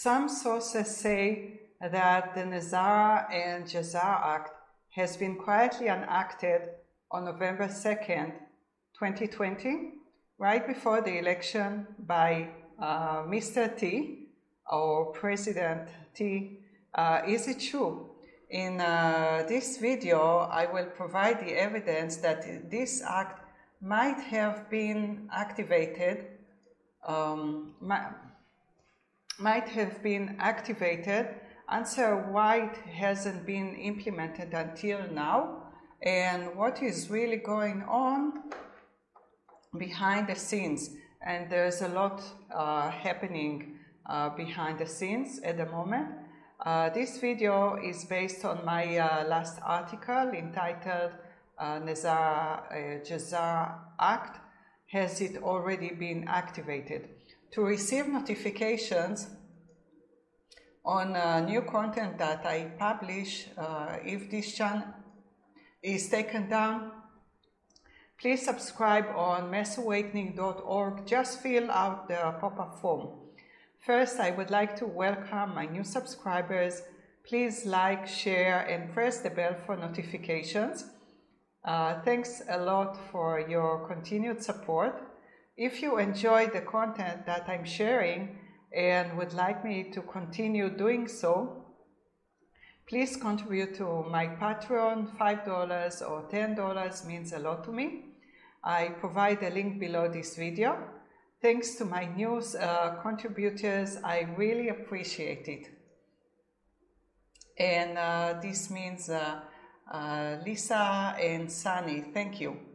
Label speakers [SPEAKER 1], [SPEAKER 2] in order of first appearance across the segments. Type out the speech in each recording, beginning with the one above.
[SPEAKER 1] Some sources say that the Nesara and Gesara Act has been quietly enacted on November 2nd, 2020, right before the election by uh, Mr. T or President T. Uh, is it true? In uh, this video, I will provide the evidence that this act might have been activated, um, might have been activated, answer why it hasn't been implemented until now, and what is really going on behind the scenes. And there's a lot uh, happening uh, behind the scenes at the moment. Uh, this video is based on my uh, last article entitled uh, Nazar uh, Jazar Act. Has it already been activated? To receive notifications on uh, new content that I publish, uh, if this channel is taken down, please subscribe on massawakening.org. Just fill out the pop-up form. First, I would like to welcome my new subscribers. Please like, share, and press the bell for notifications. Uh, thanks a lot for your continued support. If you enjoy the content that I'm sharing and would like me to continue doing so, please contribute to my Patreon. $5 or $10 means a lot to me. I provide a link below this video. Thanks to my new uh, contributors, I really appreciate it. And uh, this means uh, uh Lisa and Sunny, thank you.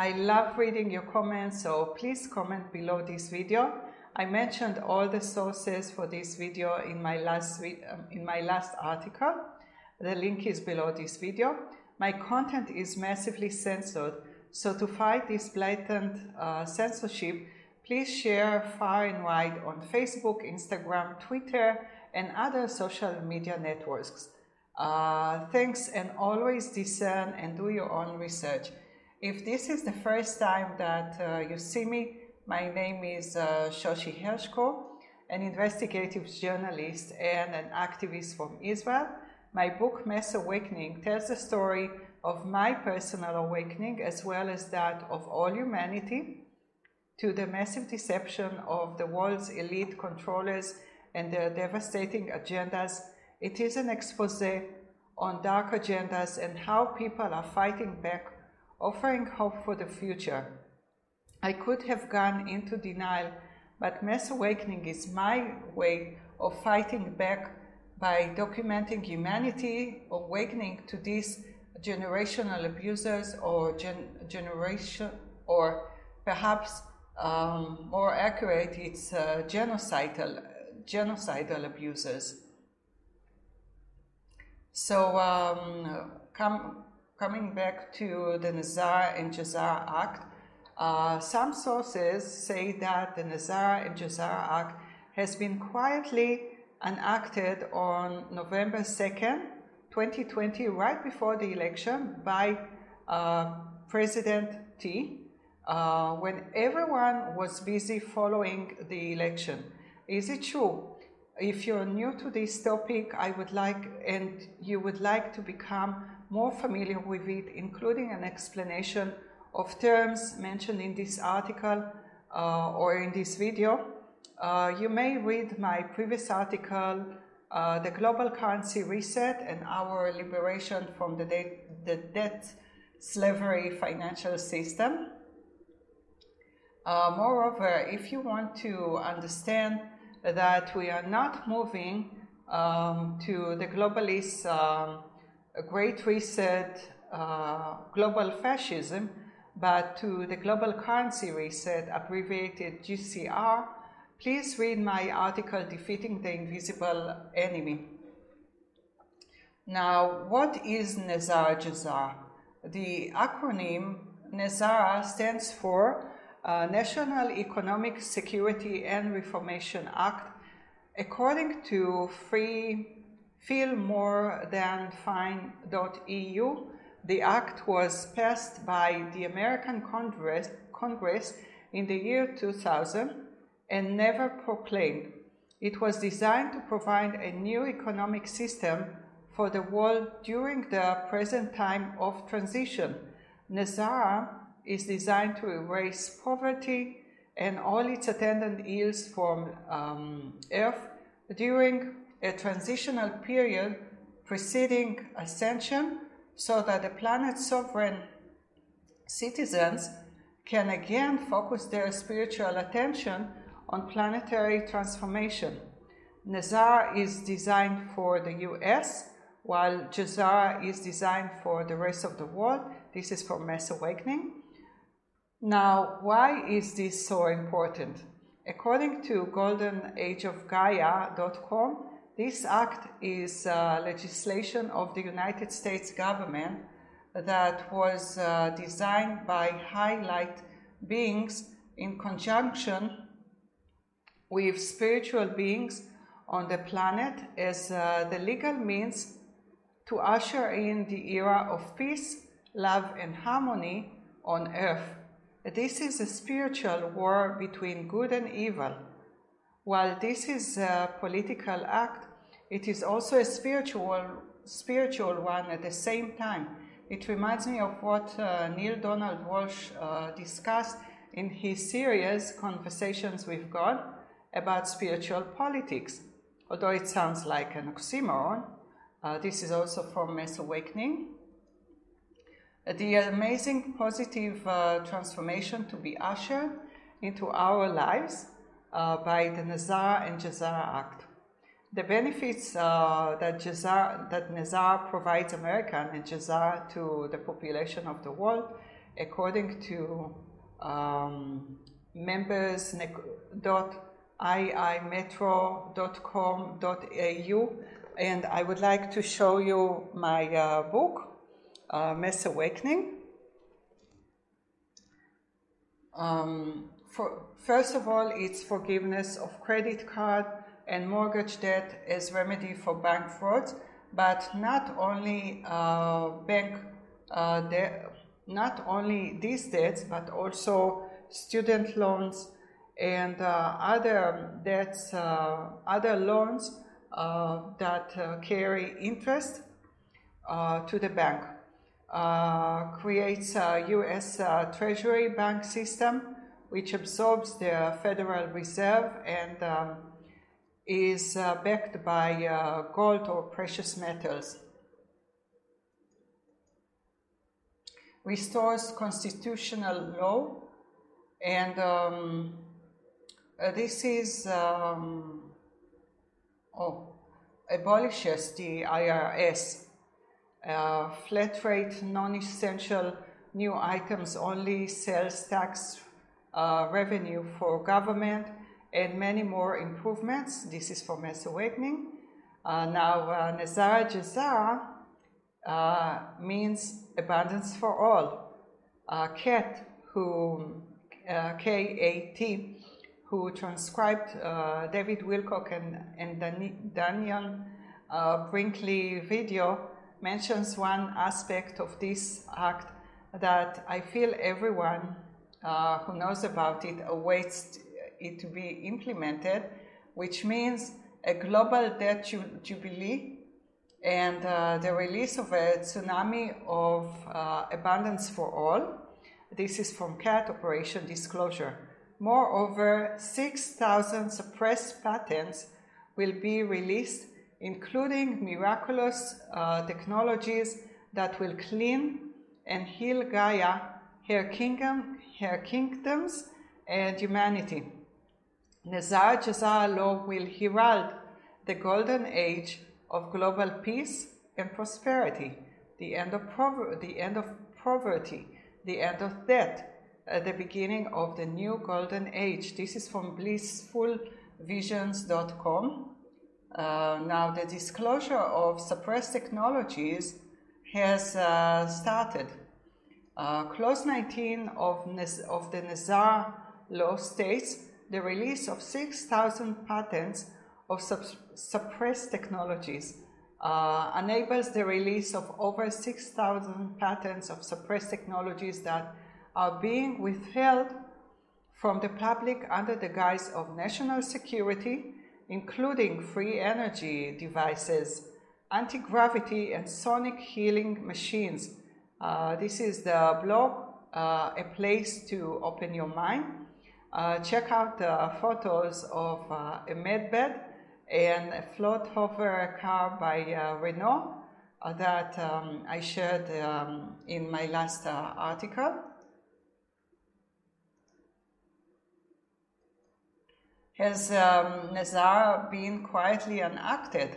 [SPEAKER 1] I love reading your comments, so please comment below this video. I mentioned all the sources for this video in my last, um, in my last article. The link is below this video. My content is massively censored, so to fight this blatant uh, censorship, please share far and wide on Facebook, Instagram, Twitter, and other social media networks. Uh, thanks and always discern and do your own research. If this is the first time that uh, you see me, my name is uh, Shoshi Herscu, an investigative journalist and an activist from Israel. My book, Mass Awakening, tells the story of my personal awakening as well as that of all humanity to the massive deception of the world's elite controllers and their devastating agendas. It is an expose on dark agendas and how people are fighting back, offering hope for the future. I could have gone into denial, but Mass Awakening is my way of fighting back by documenting humanity, awakening to these generational abusers or gen- generation or perhaps um, more accurate, it's uh, genocidal genocidal abusers. So um, com- coming back to the Nazar and Jazar Act, uh, some sources say that the Nazar and Jazar Act has been quietly enacted on November 2nd, 2020, right before the election, by uh, President T, uh, when everyone was busy following the election. Is it true? If you're new to this topic, I would like, and you would like to become more familiar with it, including an explanation of terms mentioned in this article uh, or in this video, uh, you may read my previous article uh, the global currency reset and our liberation from the, de- the debt slavery financial system. Uh, moreover, if you want to understand that we are not moving um, to the globalist um, great reset, uh, global fascism, but to the global currency reset, abbreviated GCR, Please read my article, Defeating the Invisible Enemy. Now, what is Nazar Jazar? The acronym Nesara stands for uh, National Economic Security and Reformation Act. According to free feel more than fine.eu, the act was passed by the American Congress, Congress in the year 2000 and never proclaimed. It was designed to provide a new economic system for the world during the present time of transition. Nesara is designed to erase poverty and all its attendant ills from um, Earth during a transitional period preceding ascension so that the planet's sovereign citizens can again focus their spiritual attention on planetary transformation. Nazar is designed for the US, while Gesara is designed for the rest of the world. This is for Mass Awakening. Now, why is this so important? According to goldenageofgaia.com, this act is uh, legislation of the United States government that was uh, designed by highlight beings in conjunction with spiritual beings on the planet as uh, the legal means to usher in the era of peace, love, and harmony on earth. This is a spiritual war between good and evil. While this is a political act, it is also a spiritual, spiritual one at the same time. It reminds me of what uh, Neale Donald Walsch uh, discussed in his series Conversations with God about spiritual politics. Although it sounds like an oxymoron, uh, this is also from Mass Awakening. The amazing positive uh, transformation to be ushered into our lives uh, by the Nazar and Gesara Act. The benefits uh, that, Jazar, that Nesara provides American and Gesara to the population of the world, according to um, members.iimetro.com.au, and I would like to show you my uh, book, uh, Mass Awakening. Um, for, first of all, it's forgiveness of credit card and mortgage debt as remedy for bank frauds, but not only uh, bank uh, de- not only these debts, but also student loans and uh, other debts, uh, other loans uh, that uh, carry interest to the bank. creates a U.S. Treasury bank system which absorbs the Federal Reserve and um, is uh, backed by uh, gold or precious metals. Restores constitutional law, and um, uh, this is um, oh, abolishes the IRS. Uh, flat rate, non-essential new items only, sales tax uh, revenue for government, and many more improvements. This is for Mass Awakening. Uh, now, uh, Nesara Gesara uh, means abundance for all. Uh, Kat, who, uh, K-A-T, who transcribed uh, David Wilcock and, and Dan- Daniel uh, Brinkley video, mentions one aspect of this act that I feel everyone who knows about it awaits it to be implemented, which means a global debt jubilee and uh, the release of a tsunami of uh, abundance for all. This is from CAT Operation Disclosure. Moreover, 6,000 suppressed patents will be released, including miraculous uh, technologies that will clean and heal Gaia, her kingdom, her kingdoms, and humanity. Nesara Gesara law will herald the golden age of global peace and prosperity, the end of, the end of poverty, the end of death, at the beginning of the new golden age. This is from blissfulvisions.com. Uh, now, the disclosure of suppressed technologies has uh, started. Uh, Clause 19 of, of the Nazar law states the release of 6,000 patents of suppressed technologies uh, enables the release of over 6,000 patents of suppressed technologies that are being withheld from the public under the guise of national security, including free energy devices, anti gravity, and sonic healing machines. Uh, this is the blog, uh, A Place to Open Your Mind. Uh, check out the photos of uh, a medbed and a float hover car by uh, Renault that um, I shared um, in my last article. Has um, Nazar been quietly enacted?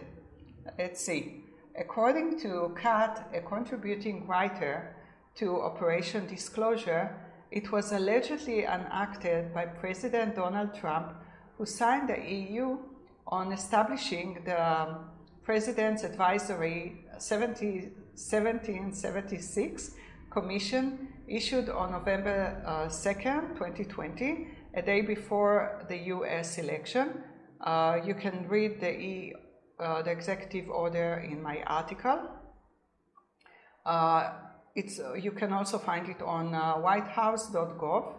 [SPEAKER 1] Let's see. According to Kat, a contributing writer to Operation Disclosure, it was allegedly enacted by President Donald Trump, who signed the EO on establishing the President's Advisory 70, 1776 Commission issued on November uh, 2nd, 2020, a day before the US election. Uh, you can read the, e, uh, the executive order in my article. Uh, it's, uh, you can also find it on uh, whitehouse.gov.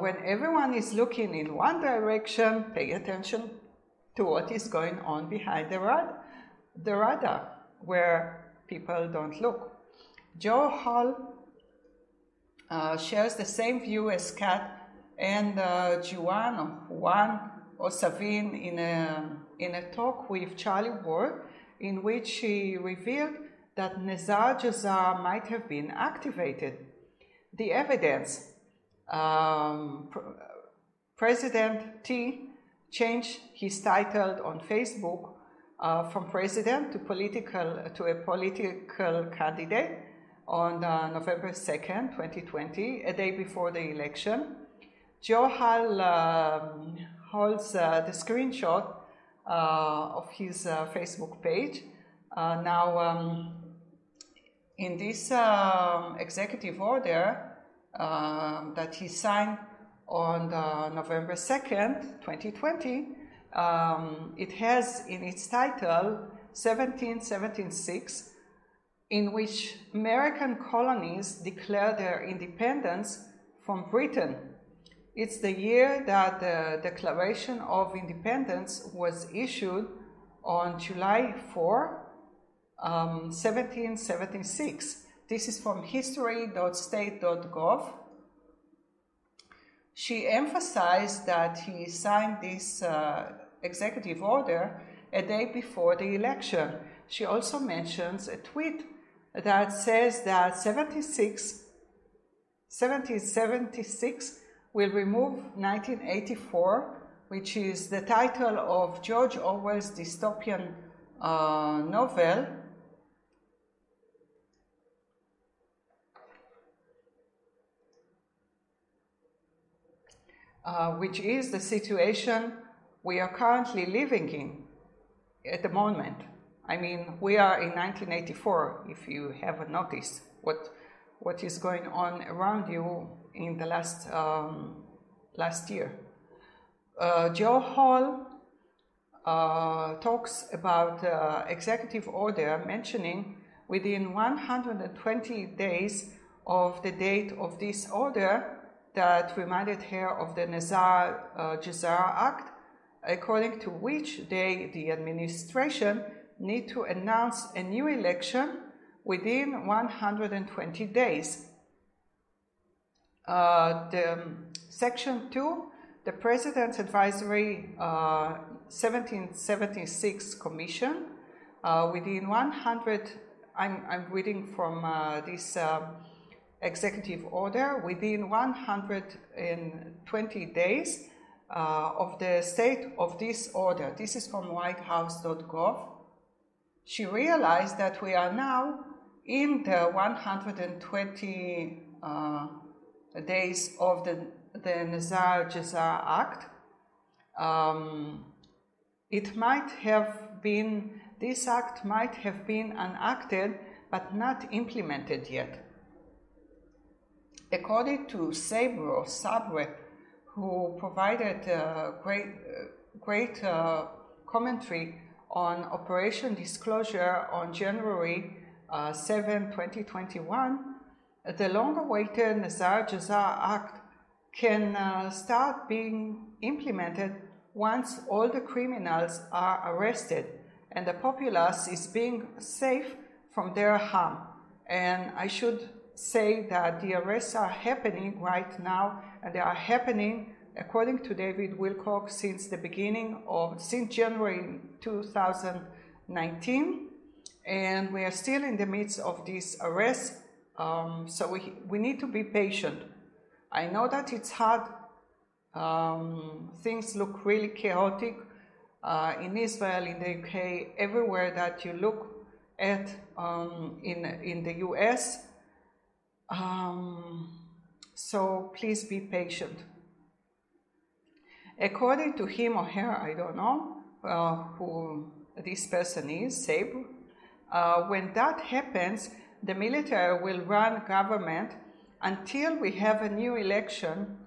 [SPEAKER 1] when everyone is looking in one direction, pay attention to what is going on behind the, rad- the radar, where people don't look. Joe Hall uh, shares the same view as Kat and uh, Juan Juan or in a, in a talk with Charlie Ward, in which she revealed that Nazar Jazar might have been activated. The evidence um, President T changed his title on Facebook uh, from president to political to a political candidate on uh, November 2nd, 2020, a day before the election. Joe Hall um, holds uh, the screenshot uh, of his uh, Facebook page. Uh, now, um, in this um, executive order um, that he signed on November 2nd, 2020, um, it has in its title 1776, in which American colonies declare their independence from Britain. It's the year that the Declaration of Independence was issued on July 4, um, 1776. This is from history.state.gov. She emphasized that he signed this uh, executive order a day before the election. She also mentions a tweet that says that 76, 1776 will remove 1984, which is the title of George Orwell's dystopian uh, novel. Uh, which is the situation we are currently living in at the moment. I mean, we are in 1984, if you haven't noticed what, what is going on around you in the last, um, last year. Uh, Joe Hall uh, talks about uh, executive order mentioning within 120 days of the date of this order that reminded her of the Nazar uh, Act according to which they, the administration, need to announce a new election within 120 days. Uh, the um, section 2, the President's Advisory uh, 1776 Commission, uh, within 100, I'm, I'm reading from uh, this uh, executive order, within 120 days, uh, of the state of this order. This is from whitehouse.gov. She realized that we are now in the 120 uh, days of the, the Nazar Jazar Act. Um, it might have been, this act might have been enacted but not implemented yet. According to Sabro, Sabre, who provided uh, great, uh, great uh, commentary on Operation Disclosure on January uh, 7, 2021, the long awaited Nazar Jazar Act can uh, start being implemented once all the criminals are arrested and the populace is being safe from their harm. And I should say that the arrests are happening right now, and they are happening, according to David Wilcock, since the beginning of, since January 2019. And we are still in the midst of these arrests, um, so we, we need to be patient. I know that it's hard. Um, things look really chaotic uh, in Israel, in the UK, everywhere that you look at um, in, in the US. Um, so please be patient. According to him or her, I don't know uh, who this person is, Sable, uh, when that happens, the military will run government until we have a new election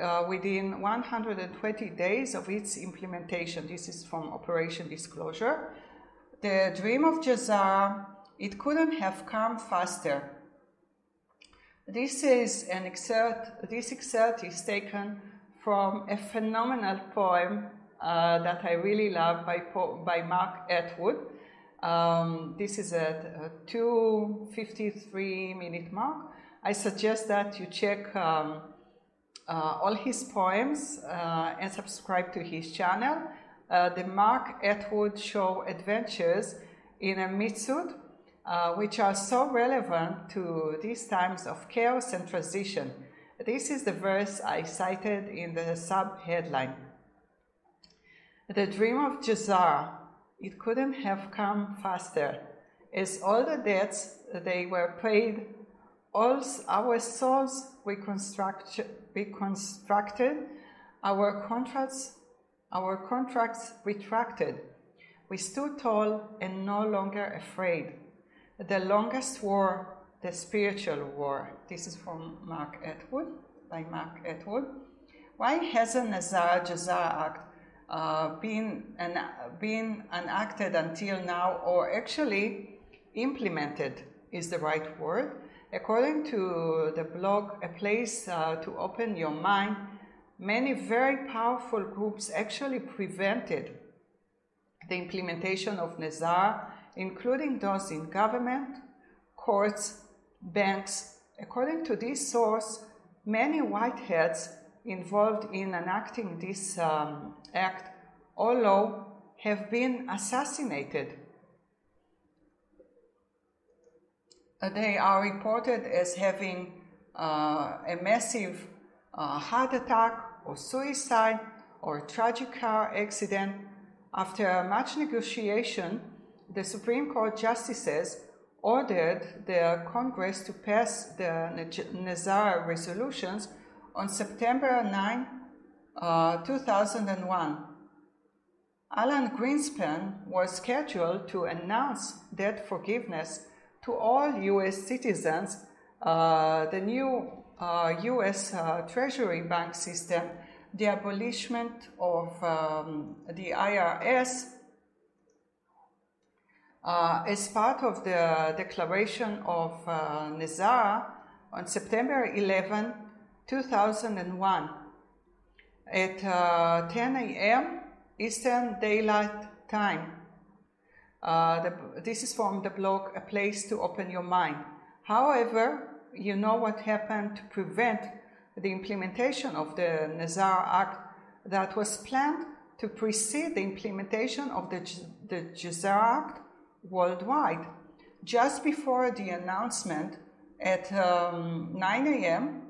[SPEAKER 1] uh, within 120 days of its implementation. This is from Operation Disclosure. The dream of Gesara, it couldn't have come faster. This is an excerpt, this excerpt is taken from a phenomenal poem uh, that I really love by, by Mark Atwood. Um, this is at a 253 minute mark. I suggest that you check um, uh, all his poems uh, and subscribe to his channel, uh, the Mark Atwood Show Adventures in a Mitzud, uh, which are so relevant to these times of chaos and transition. This is the verse I cited in the sub headline. The dream of Jazar, it couldn't have come faster, as all the debts they were paid, all our souls reconstructed reconstructed, our contracts, our contracts retracted. We stood tall and no longer afraid. The longest war, the spiritual war. This is from Mark Atwood, by Mark Atwood. Why hasn't Nazar Jazar Act uh, been, an, been enacted until now, or actually implemented is the right word? According to the blog, A Place uh, to Open Your Mind, many very powerful groups actually prevented the implementation of Nazar, including those in government, courts, banks. According to this source, many whiteheads involved in enacting this um, act, law have been assassinated Uh, they are reported as having uh, a massive uh, heart attack or suicide or tragic car accident. After much negotiation, the Supreme Court justices ordered the Congress to pass the Nazar resolutions on September 9, uh, 2001. Alan Greenspan was scheduled to announce debt forgiveness to all US citizens, uh, the new uh, US uh, Treasury bank system, the abolishment of um, the IRS, uh, as part of the declaration of uh, on September 11, 2001, at uh, 10 a.m. Eastern Daylight Time. Uh, the, this is from the blog A Place to Open Your Mind. However, you know what happened to prevent the implementation of the Nazar Act that was planned to precede the implementation of the, the Act worldwide. Just before the announcement at um, 9 a.m.,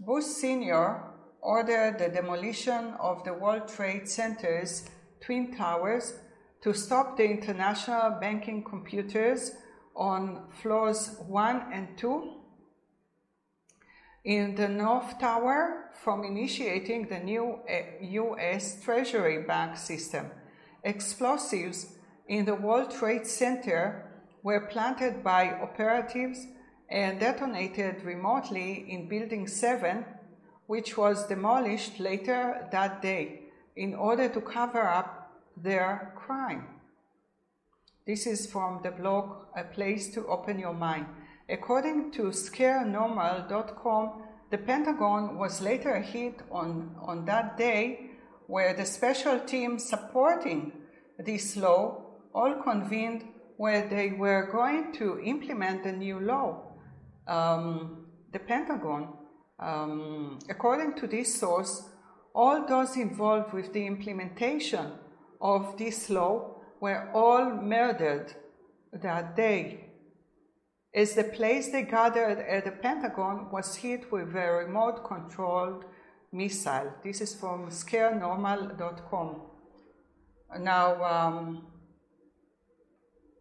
[SPEAKER 1] Bush Sr. ordered the demolition of the World Trade Center's Twin Towers to stop the international banking computers on floors 1 and 2 in the North Tower from initiating the new US eh, Treasury Bank system. Explosives in the World Trade Center were planted by operatives and detonated remotely in Building 7, which was demolished later that day in order to cover up their crime. This is from the blog A Place to Open Your Mind. According to scarenormal.com, the Pentagon was later hit on, on that day where the special team supporting this law all convened where they were going to implement the new law. Um, the Pentagon, um, according to this source, all those involved with the implementation of this law were all murdered that day. As the place they gathered at the Pentagon was hit with a remote controlled missile. This is from scarenormal.com. Now, um,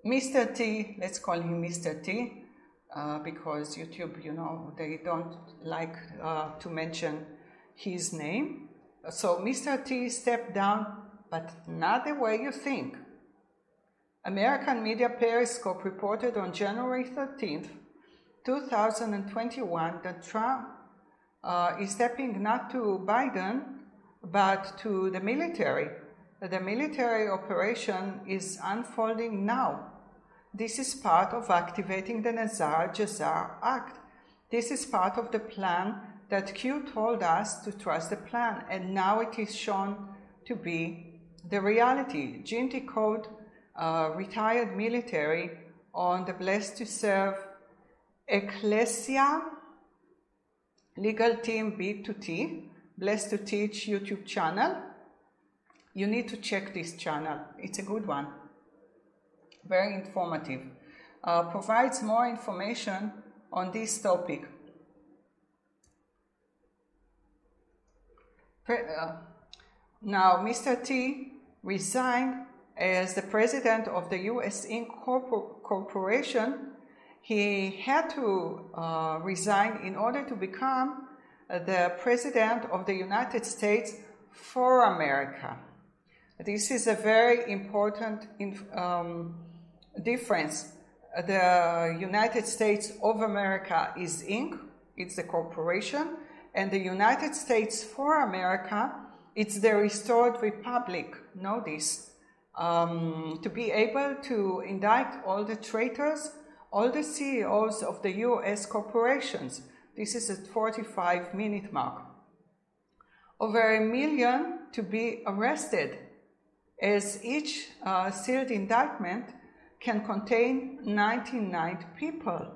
[SPEAKER 1] Mr. T, let's call him Mr. T, uh, because YouTube, you know, they don't like uh, to mention his name. So Mr. T stepped down, but not the way you think. American media Periscope reported on January 13th, 2021, that Trump uh, is stepping not to Biden, but to the military. The military operation is unfolding now. This is part of activating the Nazar Jazar Act. This is part of the plan that Q told us to trust the plan, and now it is shown to be the reality. Gene Decode, retired military on the Blessed to Serve Ecclesia Legal Team B2T, Blessed to Teach YouTube channel. You need to check this channel, it's a good one, very informative. Uh, provides more information on this topic. Uh, now, Mr. T resigned as the president of the US Inc. Corporation. He had to uh, resign in order to become uh, the president of the United States for America. This is a very important um, difference. The United States of America is Inc., it's the corporation, and the United States for America, it's the restored republic. This. Um, to be able to indict all the traitors, all the CEOs of the US corporations. This is at 45 minute mark. Over a million to be arrested, as each uh, sealed indictment can contain 99 people.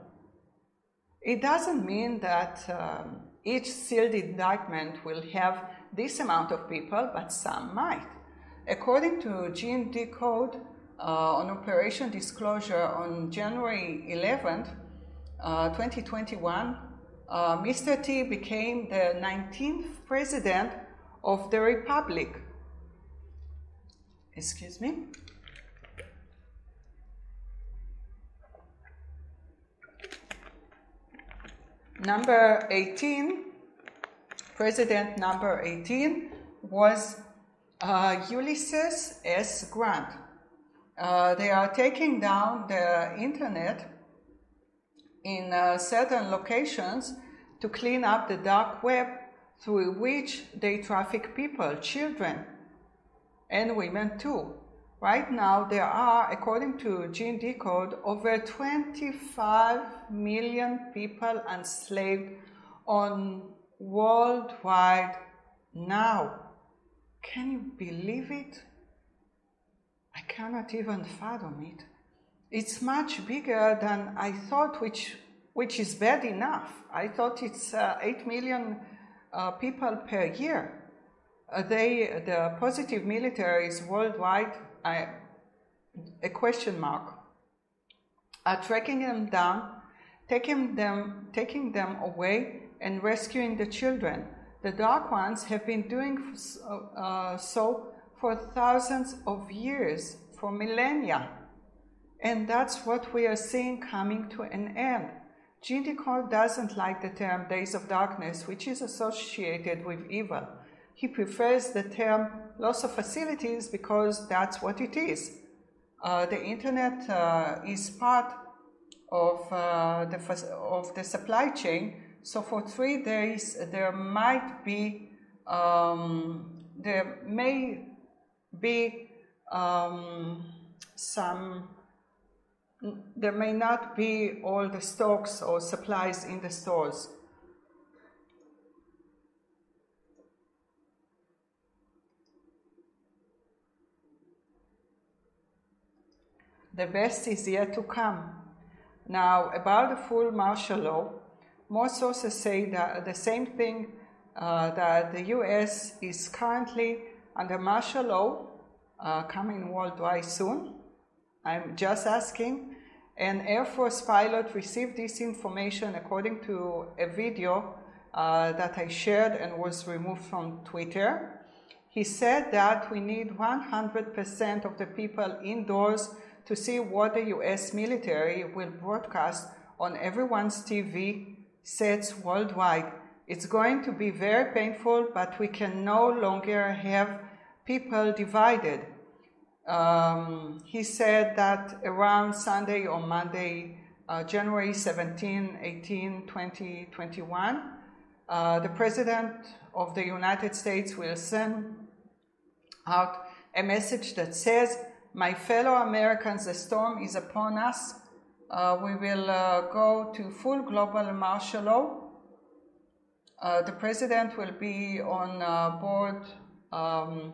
[SPEAKER 1] It doesn't mean that um, each sealed indictment will have this amount of people, but some might. According to Gene Decode uh, on Operation Disclosure on January 11th, uh, 2021, uh, Mr. T became the 19th president of the Republic. Excuse me. Number 18, president number 18 was uh, Ulysses S. Grant. Uh, they are taking down the internet in uh, certain locations to clean up the dark web through which they traffic people, children, and women too. Right now, there are, according to Gene Decode, over 25 million people enslaved on worldwide now. Can you believe it? I cannot even fathom it. It's much bigger than I thought, which, which is bad enough. I thought it's uh, 8 million uh, people per year. Uh, they, the positive militaries worldwide I, a question mark, are tracking them down, taking them, taking them away, and rescuing the children. The dark ones have been doing uh, so for thousands of years, for millennia. And that's what we are seeing coming to an end. Decode doesn't like the term days of darkness, which is associated with evil. He prefers the term loss of facilities because that's what it is. Uh, the internet uh, is part of, uh, the, of the supply chain. So for three days, there might be, um, there may be um, some, there may not be all the stocks or supplies in the stores. The best is yet to come. Now, about the full martial law, most sources say that the same thing uh, that the US is currently under martial law, uh, coming worldwide soon. I'm just asking. An Air Force pilot received this information according to a video uh, that I shared and was removed from Twitter. He said that we need 100% of the people indoors to see what the US military will broadcast on everyone's TV sets worldwide. It's going to be very painful, but we can no longer have people divided. Um, he said that around Sunday or Monday, uh, January 17, 18, 20, 21, uh, the President of the United States will send out a message that says, My fellow Americans, the storm is upon us. Uh, we will uh, go to full global martial law. Uh, the President will be on uh, board um,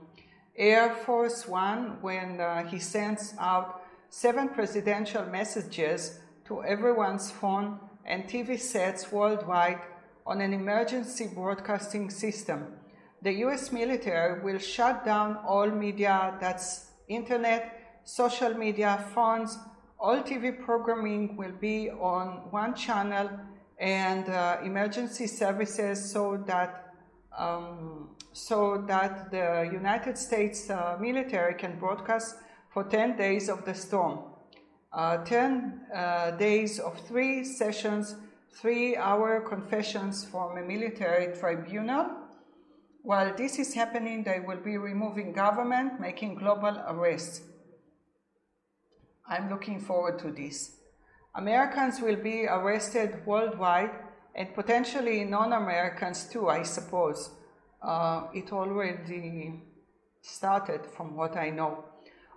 [SPEAKER 1] Air Force One when he sends out seven presidential messages to everyone's phone and TV sets worldwide on an emergency broadcasting system. The US military will shut down all media that's internet, social media, phones, all TV programming will be on one channel and uh, emergency services so that um, so that the United States uh, military can broadcast for 10 days of the storm. Uh, 10 uh, days of three sessions three hour confessions from a military tribunal. While this is happening, they will be removing government, making global arrests. I'm looking forward to this. Americans will be arrested worldwide and potentially non Americans too, I suppose. Uh, it already started from what I know.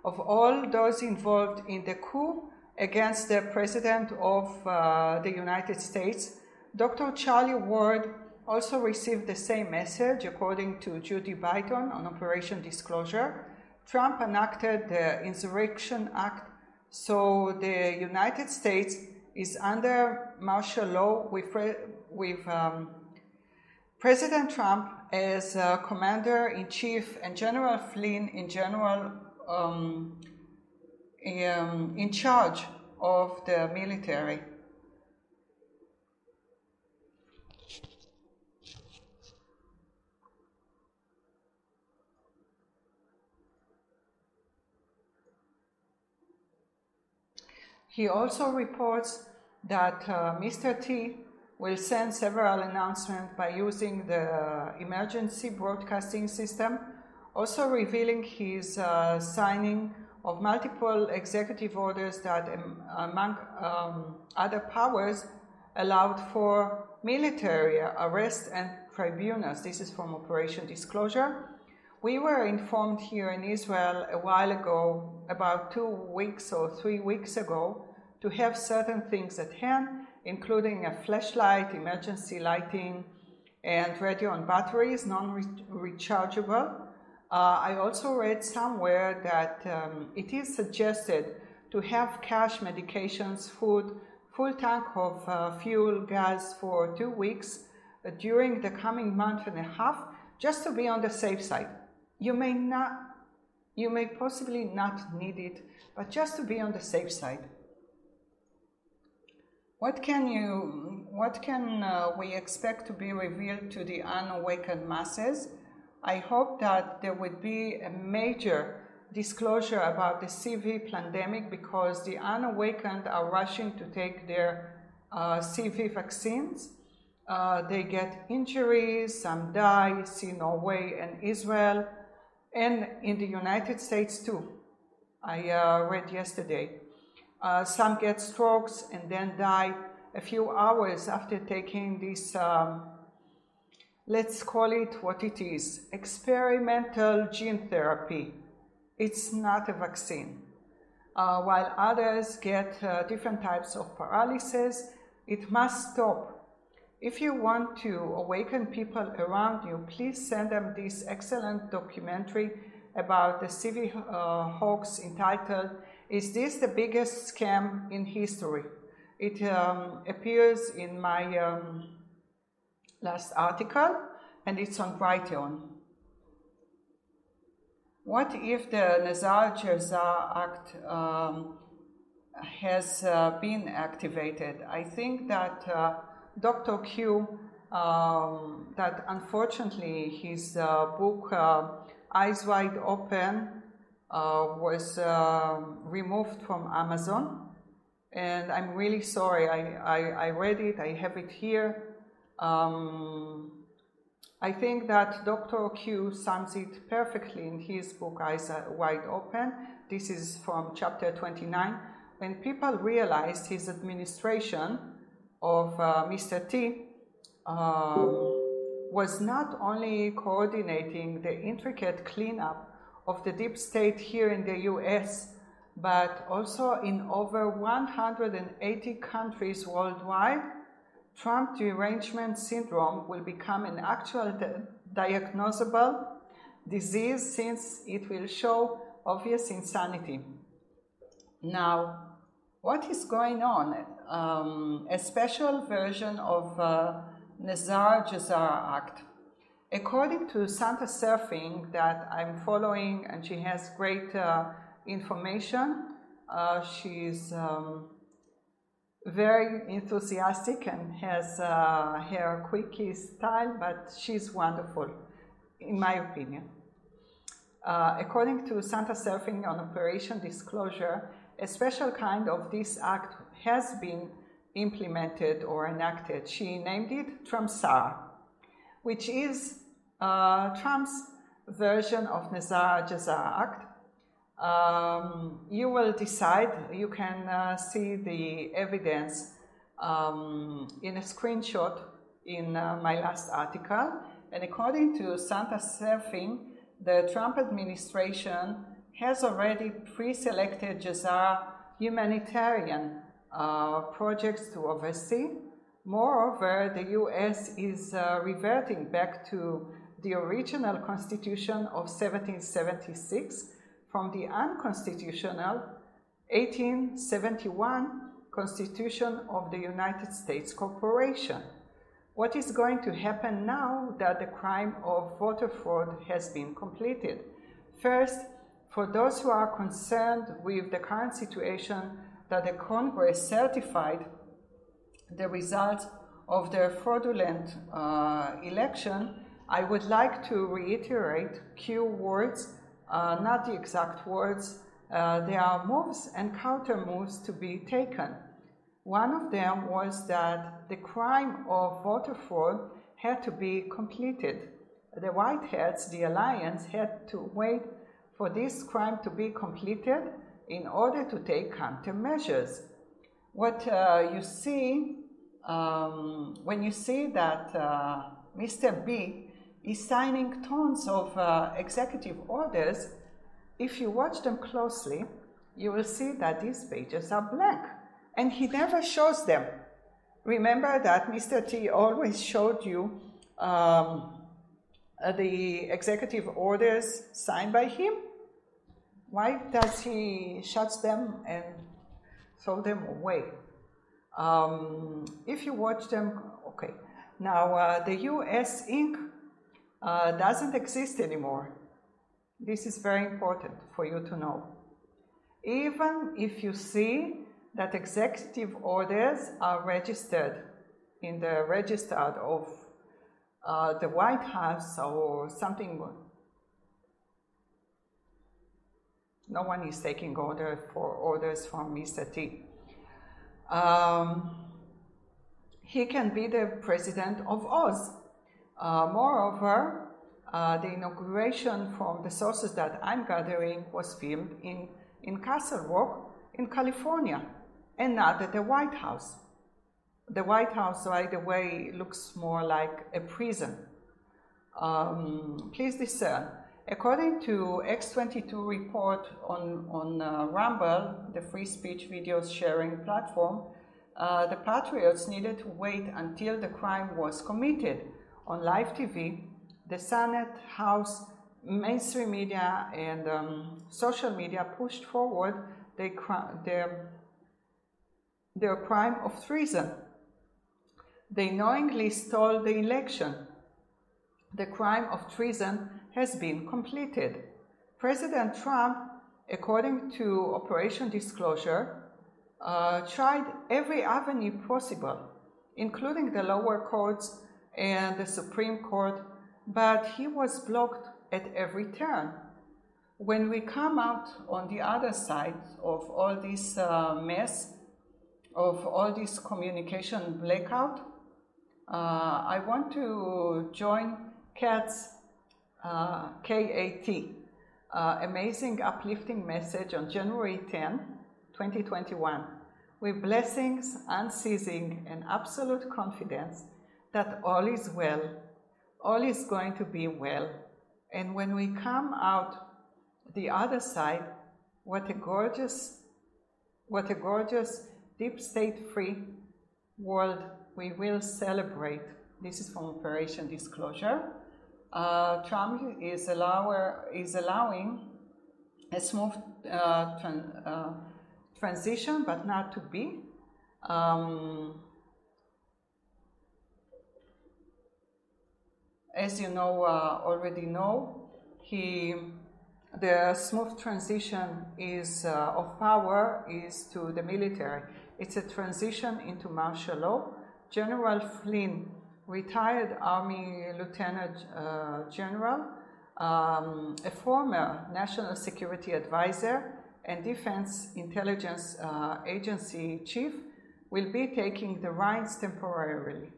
[SPEAKER 1] Of all those involved in the coup, against the President of uh, the United States. Dr. Charlie Ward also received the same message, according to Judy Byington on Operation Disclosure. Trump enacted the Insurrection Act, so the United States is under martial law with, with um, President Trump as uh, Commander in Chief and General Flynn in General um, um, in charge of the military. He also reports that uh, Mr. T will send several announcements by using the emergency broadcasting system, also revealing his uh, signing of multiple executive orders that, um, among um, other powers, allowed for military arrest and tribunals. This is from Operation Disclosure. We were informed here in Israel a while ago, about two weeks or three weeks ago, to have certain things at hand, including a flashlight, emergency lighting, and radio and batteries, non rechargeable. Uh, I also read somewhere that um, it is suggested to have cash medications, food, full tank of uh, fuel, gas for two weeks uh, during the coming month and a half, just to be on the safe side. You may not, you may possibly not need it, but just to be on the safe side. What can you, what can uh, we expect to be revealed to the unawakened masses? I hope that there would be a major disclosure about the CV pandemic because the unawakened are rushing to take their uh, CV vaccines. Uh, they get injuries, some die, see Norway and Israel, and in the United States too. I uh, read yesterday. Uh, some get strokes and then die a few hours after taking this um, let's call it what it is experimental gene therapy. It's not a vaccine. Uh, while others get uh, different types of paralysis, it must stop. If you want to awaken people around you, please send them this excellent documentary about the CV uh, hoax entitled Is this the biggest scam in history? It um, appears in my um, last article and it's on Brighteon. What if the Nazar Jaza Act um, has uh, been activated? I think that uh, Dr. Q, um, that unfortunately his uh, book uh, Eyes Wide Open uh, was uh, removed from Amazon. And I'm really sorry. I, I, I read it, I have it here. Um, I think that Dr. Q sums it perfectly in his book Eyes Wide Open. This is from chapter 29. When people realized his administration of uh, Mr. T um, was not only coordinating the intricate cleanup of the deep state here in the US, but also in over 180 countries worldwide, Trump derangement syndrome will become an actual diagnosable disease since it will show obvious insanity. Now, what is going on? Um, a special version of uh, Nesara Gesara Act According to Santa Surfing, that I'm following, and she has great uh, information, uh, she's um, very enthusiastic and has uh, her quirky style, but she's wonderful, in my opinion. Uh, according to Santa Surfing on Operation Disclosure, a special kind of this act has been implemented or enacted. She named it Trumpsar, which is uh, Trump's version of Nesara Gesara Act. Um, you will decide, you can uh, see the evidence um, in a screenshot in uh, my last article. And according to Santa Surfing, the Trump administration has already pre selected Gesara humanitarian uh, projects to oversee. Moreover, the US is uh, reverting back to the original Constitution of 1776 from the unconstitutional 1871 Constitution of the United States Corporation. What is going to happen now that the crime of voter fraud has been completed? First, for those who are concerned with the current situation that the Congress certified the results of the fraudulent uh, election, I would like to reiterate Q words, uh, not the exact words. Uh, there are moves and counter moves to be taken. One of them was that the crime of voter fraud had to be completed. The White Hats, the alliance, had to wait for this crime to be completed in order to take countermeasures. What uh, you see um, when you see that uh, Mr. B is signing tons of uh, executive orders. If you watch them closely, you will see that these pages are blank and he never shows them. Remember that Mr. T always showed you um, the executive orders signed by him? Why does he shut them and throw them away? Um, if you watch them, okay. Now, uh, the US Inc uh, doesn't exist anymore. This is very important for you to know. Even if you see that executive orders are registered in the register of uh, the White House or something, no one is taking order for orders from Mr. T. Um, he can be the president of Oz uh, moreover, uh, the inauguration from the sources that I'm gathering was filmed in, in Castle Rock in California and not at the White House. The White House, by the way, looks more like a prison. Um, please discern. According to X22 report on, on uh, Rumble, the free speech videos sharing platform, uh, the Patriots needed to wait until the crime was committed on live TV, the Senate, House, mainstream media, and um, social media pushed forward their, their, their crime of treason. They knowingly stole the election. The crime of treason has been completed. President Trump, according to Operation Disclosure, uh, tried every avenue possible, including the lower courts and the Supreme Court, but he was blocked at every turn. When we come out on the other side of all this uh, mess, of all this communication blackout, uh, I want to join Kat's uh, K-A-T, uh, amazing uplifting message on January 10, 2021, with blessings unceasing and absolute confidence that all is well, all is going to be well. And when we come out the other side, what a gorgeous, what a gorgeous deep state free world we will celebrate. This is from Operation Disclosure. Uh, Trump is, allower, is allowing a smooth uh, tran- uh, transition, but not to be. Um, as you know, uh, already know, he the smooth transition is uh, of power is to the military. It's a transition into martial law. General Flynn, retired Army Lieutenant uh, General, um, a former National Security Advisor and Defense Intelligence uh, Agency Chief, will be taking the reins temporarily.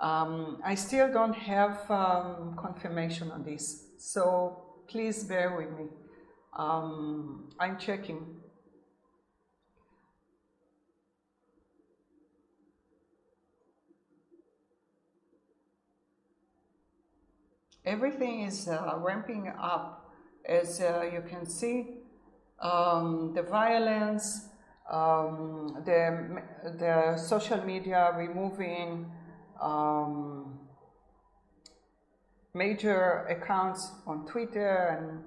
[SPEAKER 1] Um, I still don't have um, confirmation on this, so please bear with me. Um, I'm checking. Everything is uh, ramping up, as uh, you can see. Um, the violence, um, the, the social media removing um, major accounts on Twitter and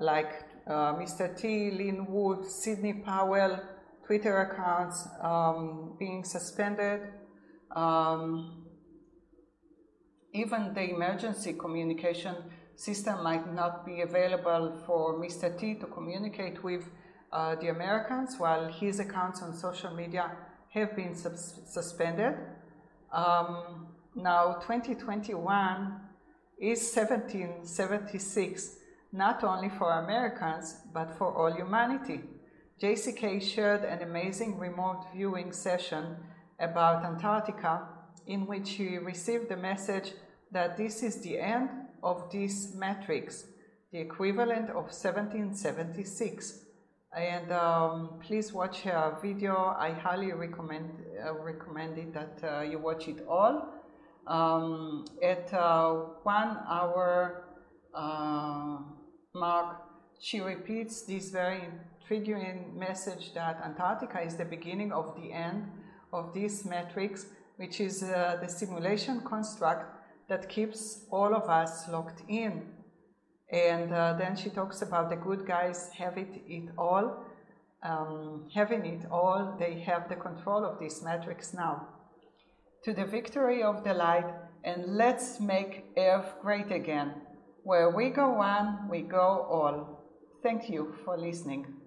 [SPEAKER 1] like uh, Mr. T, Lin Wood, Sidney Powell, Twitter accounts um, being suspended. Um, even the emergency communication system might not be available for Mr. T to communicate with uh, the Americans, while his accounts on social media have been sus- suspended. Um, now, 2021 is 1776 not only for Americans but for all humanity. JCK shared an amazing remote viewing session about Antarctica in which he received the message that this is the end of this matrix, the equivalent of 1776. And um, please watch her video. I highly recommend uh, recommend it that uh, you watch it all um, at uh, one hour uh, mark, she repeats this very intriguing message that Antarctica is the beginning of the end of this matrix, which is uh, the simulation construct that keeps all of us locked in. And uh, then she talks about the good guys have it, it all, um, having it all, they have the control of this matrix now to the victory of the light, and let's make earth great again. Where we go one, we go all. Thank you for listening.